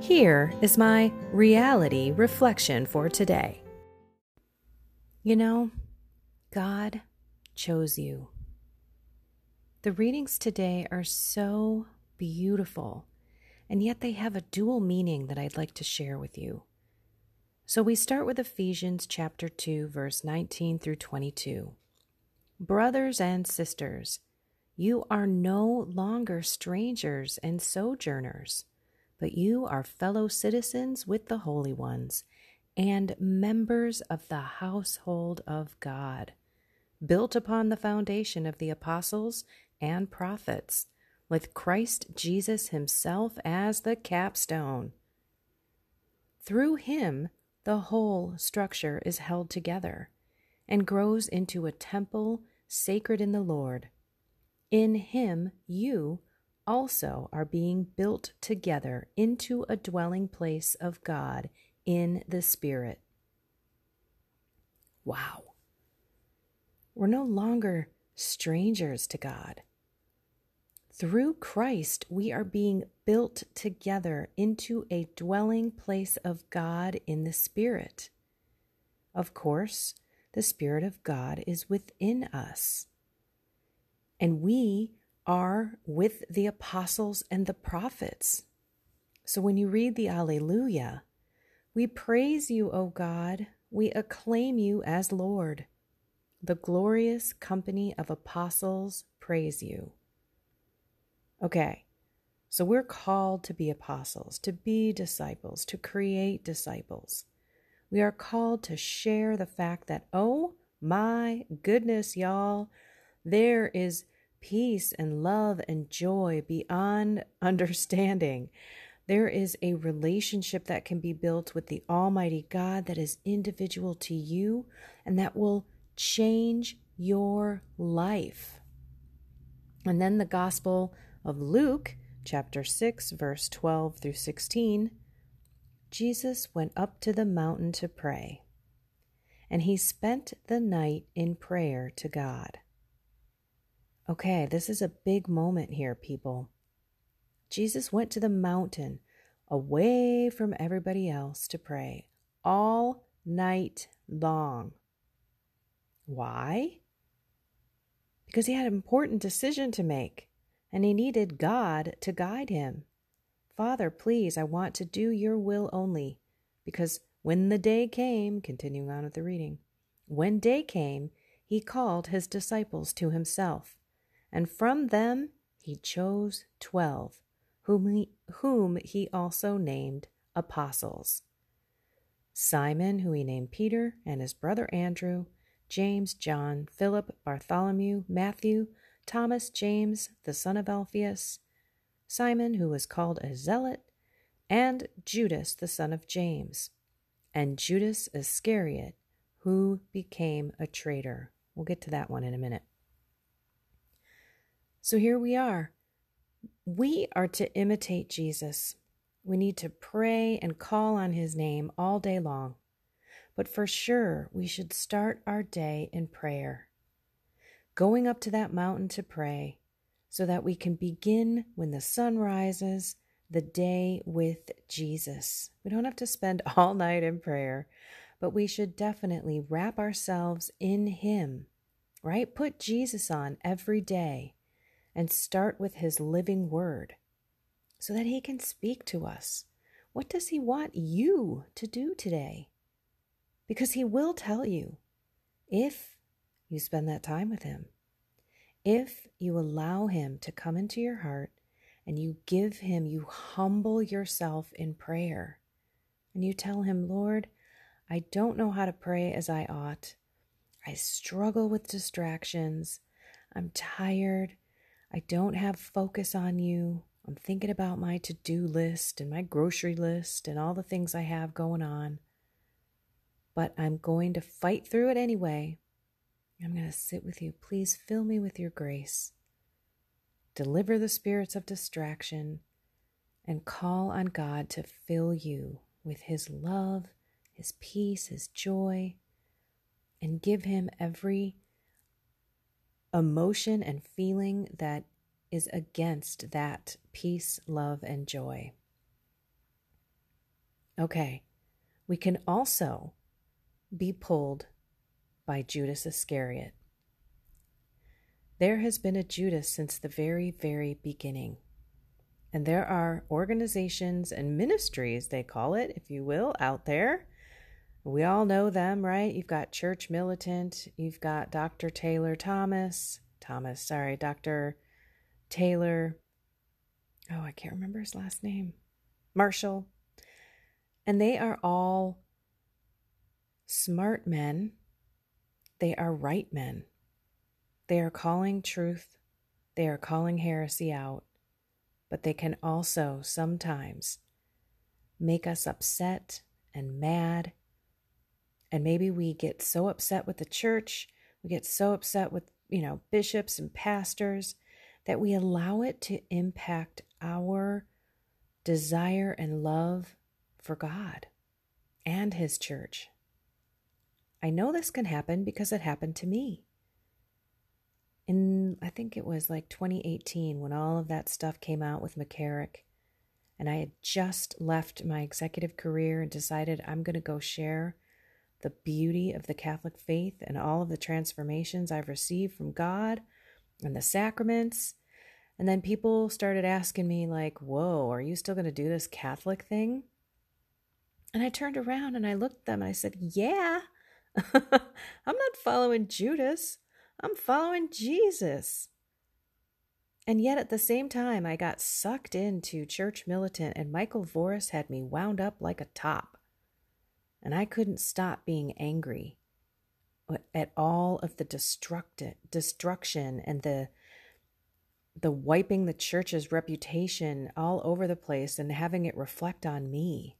Here is my reality reflection for today. You know, God chose you. The readings today are so beautiful, and yet they have a dual meaning that I'd like to share with you. So we start with Ephesians chapter 2 verse 19 through 22. Brothers and sisters, you are no longer strangers and sojourners but you are fellow citizens with the holy ones and members of the household of God, built upon the foundation of the apostles and prophets, with Christ Jesus himself as the capstone. Through him, the whole structure is held together and grows into a temple sacred in the Lord. In him, you also are being built together into a dwelling place of God in the Spirit. Wow. We're no longer strangers to God. Through Christ, we are being built together into a dwelling place of God in the Spirit. Of course, the Spirit of God is within us. And we are with the apostles and the prophets. So when you read the Alleluia, we praise you, O God, we acclaim you as Lord. The glorious company of apostles praise you. Okay, so we're called to be apostles, to be disciples, to create disciples. We are called to share the fact that, oh my goodness, y'all, there is peace and love and joy beyond understanding. There is a relationship that can be built with the Almighty God that is individual to you and that will change your life. And then the Gospel of Luke, chapter 6, verse 12 through 16 Jesus went up to the mountain to pray, and he spent the night in prayer to God. Okay, this is a big moment here, people. Jesus went to the mountain away from everybody else to pray all night long. Why? Because he had an important decision to make and he needed God to guide him. Father, please, I want to do your will only. Because when the day came, continuing on with the reading, when day came, he called his disciples to himself and from them he chose twelve, whom he, whom he also named apostles Simon, who he named Peter, and his brother Andrew, James, John, Philip, Bartholomew, Matthew, Thomas, James, the son of Alphaeus, Simon, who was called a zealot, and Judas, the son of James, and Judas Iscariot, who became a traitor. We'll get to that one in a minute. So here we are. We are to imitate Jesus. We need to pray and call on his name all day long. But for sure, we should start our day in prayer. Going up to that mountain to pray so that we can begin when the sun rises the day with Jesus. We don't have to spend all night in prayer, but we should definitely wrap ourselves in Him, right? Put Jesus on every day and start with His living word so that He can speak to us. What does He want you to do today? Because He will tell you if you spend that time with Him. If you allow Him to come into your heart and you give Him, you humble yourself in prayer and you tell Him, Lord, I don't know how to pray as I ought. I struggle with distractions. I'm tired. I don't have focus on you. I'm thinking about my to do list and my grocery list and all the things I have going on. But I'm going to fight through it anyway. I'm going to sit with you. Please fill me with your grace. Deliver the spirits of distraction and call on God to fill you with His love, His peace, His joy, and give Him every emotion and feeling that is against that peace, love, and joy. Okay, we can also be pulled by Judas Iscariot. There has been a Judas since the very, very beginning. And there are organizations and ministries, they call it, if you will, out there. We all know them, right? You've got Church Militant, you've got Dr. Taylor Thomas, Thomas, sorry, Dr. Taylor. Oh, I can't remember his last name. Marshall. And they are all smart men. They are right men. They are calling truth. They are calling heresy out. But they can also sometimes make us upset and mad. And maybe we get so upset with the church, we get so upset with, you know, bishops and pastors that we allow it to impact our desire and love for God and His church. I know this can happen because it happened to me. In, I think it was like 2018 when all of that stuff came out with McCarrick, and I had just left my executive career and decided I'm going to go share the beauty of the Catholic faith and all of the transformations I've received from God and the sacraments. And then people started asking me, like, whoa, are you still going to do this Catholic thing? And I turned around and I looked at them and I said, yeah, I'm not following Judas, I'm following Jesus. And yet at the same time, I got sucked into Church Militant, and Michael Voris had me wound up like a top. And I couldn't stop being angry at all of the destructive destruction and the the wiping the church's reputation all over the place and having it reflect on me.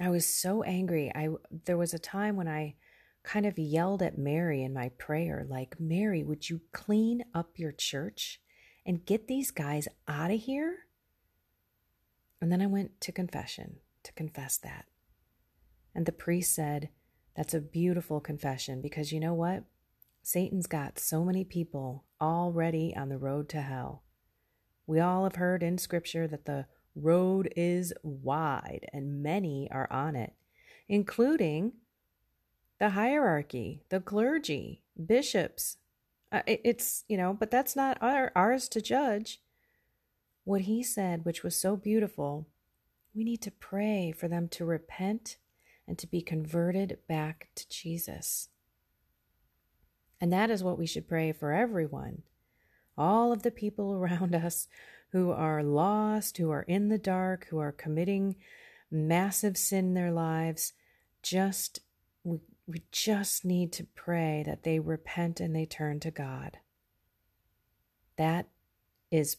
I was so angry. I there was a time when I kind of yelled at Mary in my prayer like, "Mary, would you clean up your church and get these guys out of here?" And then I went to confession to confess that. And the priest said, "That's a beautiful confession because you know what? Satan's got so many people already on the road to hell. We all have heard in Scripture that the road is wide and many are on it, including the hierarchy, the clergy, bishops. Uh, it's, you know, but that's not our, ours to judge. What he said, which was so beautiful, we need to pray for them to repent and to be converted back to Jesus. And that is what we should pray for everyone. All of the people around us who are lost, who are in the dark, who are committing massive sin in their lives, just we, we just need to pray that they repent and they turn to God. That is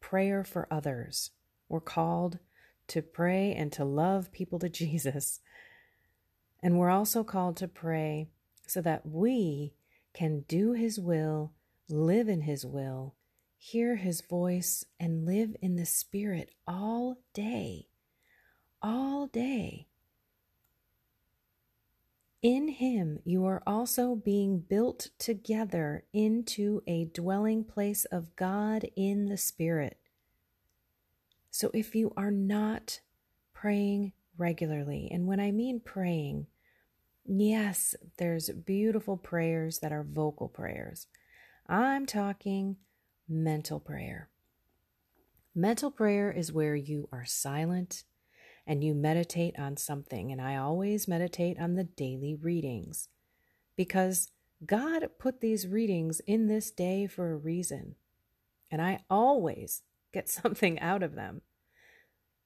prayer for others. We're called to pray and to love people to Jesus. And we're also called to pray so that we can do His will, live in His will, hear His voice, and live in the Spirit all day. All day. In Him, you are also being built together into a dwelling place of God in the Spirit. So if you are not praying regularly, and when I mean praying, Yes, there's beautiful prayers that are vocal prayers. I'm talking mental prayer. Mental prayer is where you are silent and you meditate on something. And I always meditate on the daily readings because God put these readings in this day for a reason. And I always get something out of them.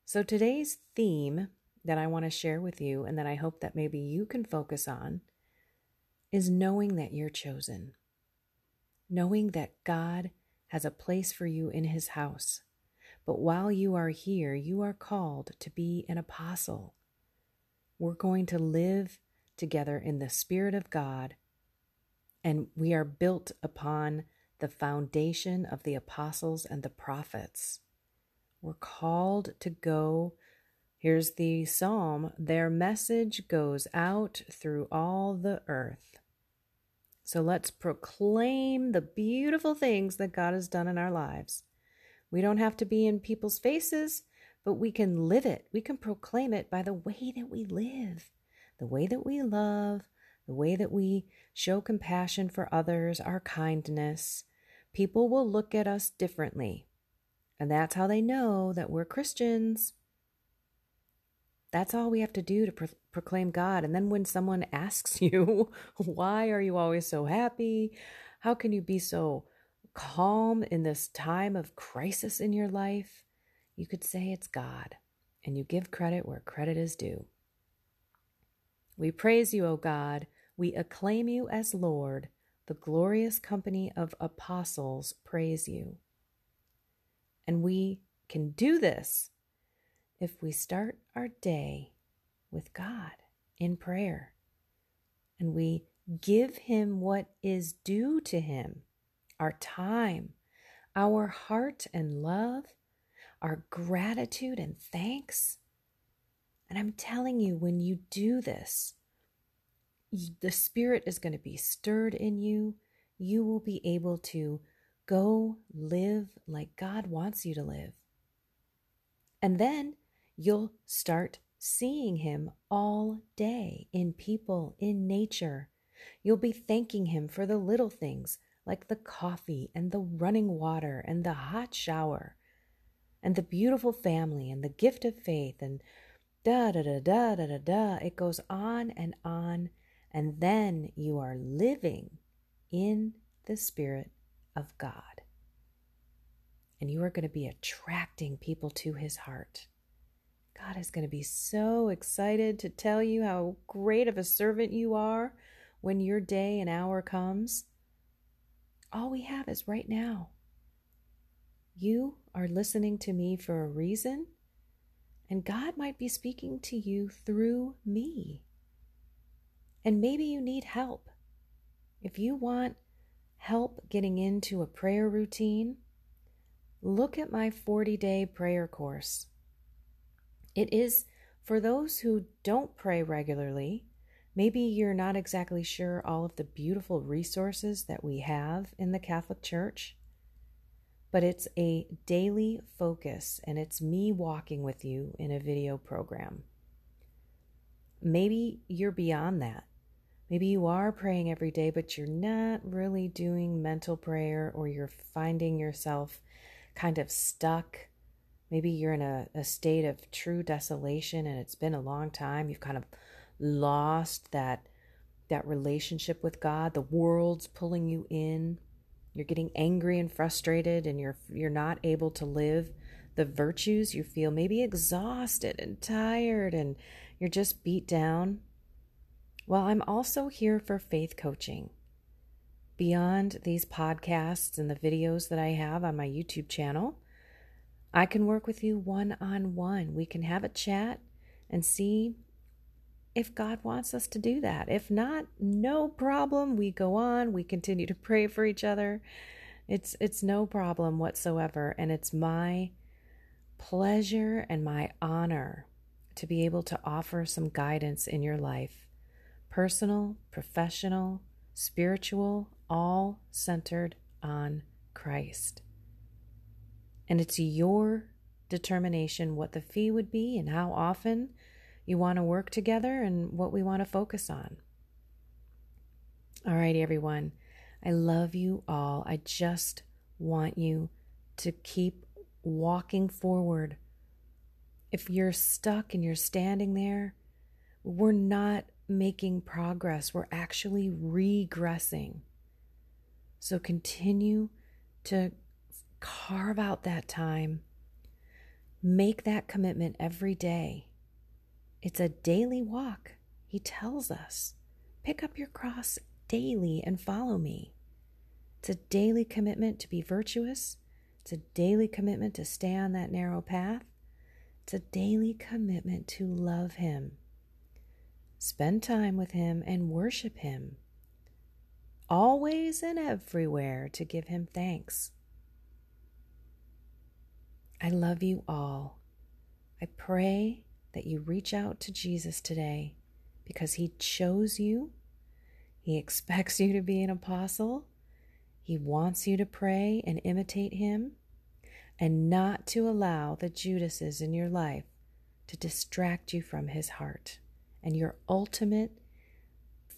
So today's theme that I want to share with you and that I hope that maybe you can focus on is knowing that you're chosen. Knowing that God has a place for you in his house. But while you are here, you are called to be an apostle. We're going to live together in the Spirit of God, and we are built upon the foundation of the apostles and the prophets. We're called to go. Here's the psalm their message goes out through all the earth. So let's proclaim the beautiful things that God has done in our lives. We don't have to be in people's faces, but we can live it. We can proclaim it by the way that we live, the way that we love, the way that we show compassion for others, our kindness. People will look at us differently. And that's how they know that we're Christians. That's all we have to do to pro- proclaim God. And then when someone asks you, why are you always so happy? How can you be so calm in this time of crisis in your life? You could say it's God, and you give credit where credit is due. We praise you, O God. We acclaim you as Lord. The glorious company of apostles praise you. And we can do this if we start our day with God in prayer and we give Him what is due to Him our time, our heart and love, our gratitude and thanks. And I'm telling you, when you do this, the Spirit is going to be stirred in you. You will be able to go live like God wants you to live. And then you'll start seeing Him all day in people, in nature. You'll be thanking Him for the little things like the coffee and the running water and the hot shower and the beautiful family and the gift of faith and da da da da da da da. It goes on and on. And then you are living in the Spirit of God. And you are going to be attracting people to His heart. God is going to be so excited to tell you how great of a servant you are when your day and hour comes. All we have is right now. You are listening to me for a reason, and God might be speaking to you through me. And maybe you need help. If you want help getting into a prayer routine, look at my 40 day prayer course. It is for those who don't pray regularly. Maybe you're not exactly sure all of the beautiful resources that we have in the Catholic Church, but it's a daily focus and it's me walking with you in a video program. Maybe you're beyond that. Maybe you are praying every day, but you're not really doing mental prayer or you're finding yourself kind of stuck Maybe you're in a, a state of true desolation and it's been a long time. You've kind of lost that that relationship with God. The world's pulling you in. You're getting angry and frustrated and you're you're not able to live the virtues. You feel maybe exhausted and tired and you're just beat down. Well, I'm also here for faith coaching. Beyond these podcasts and the videos that I have on my YouTube channel, I can work with you one on one. We can have a chat and see if God wants us to do that. If not, no problem. We go on, we continue to pray for each other. It's it's no problem whatsoever and it's my pleasure and my honor to be able to offer some guidance in your life. Personal, professional, spiritual, all centered on Christ. And it's your determination what the fee would be and how often you want to work together and what we want to focus on. All right, everyone. I love you all. I just want you to keep walking forward if you're stuck and you're standing there, we're not making progress. We're actually regressing. So continue to carve out that time. Make that commitment every day. It's a daily walk. He tells us pick up your cross daily and follow me. It's a daily commitment to be virtuous. It's a daily commitment to stay on that narrow path. It's a daily commitment to love Him. Spend time with Him and worship Him. Always and everywhere to give Him thanks. I love you all. I pray that you reach out to Jesus today because He chose you. He expects you to be an apostle. He wants you to pray and imitate Him and not to allow the Judases in your life to distract you from His heart and your ultimate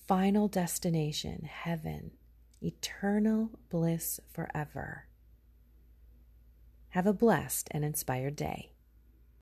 final destination, heaven, eternal bliss forever. Have a blessed and inspired day.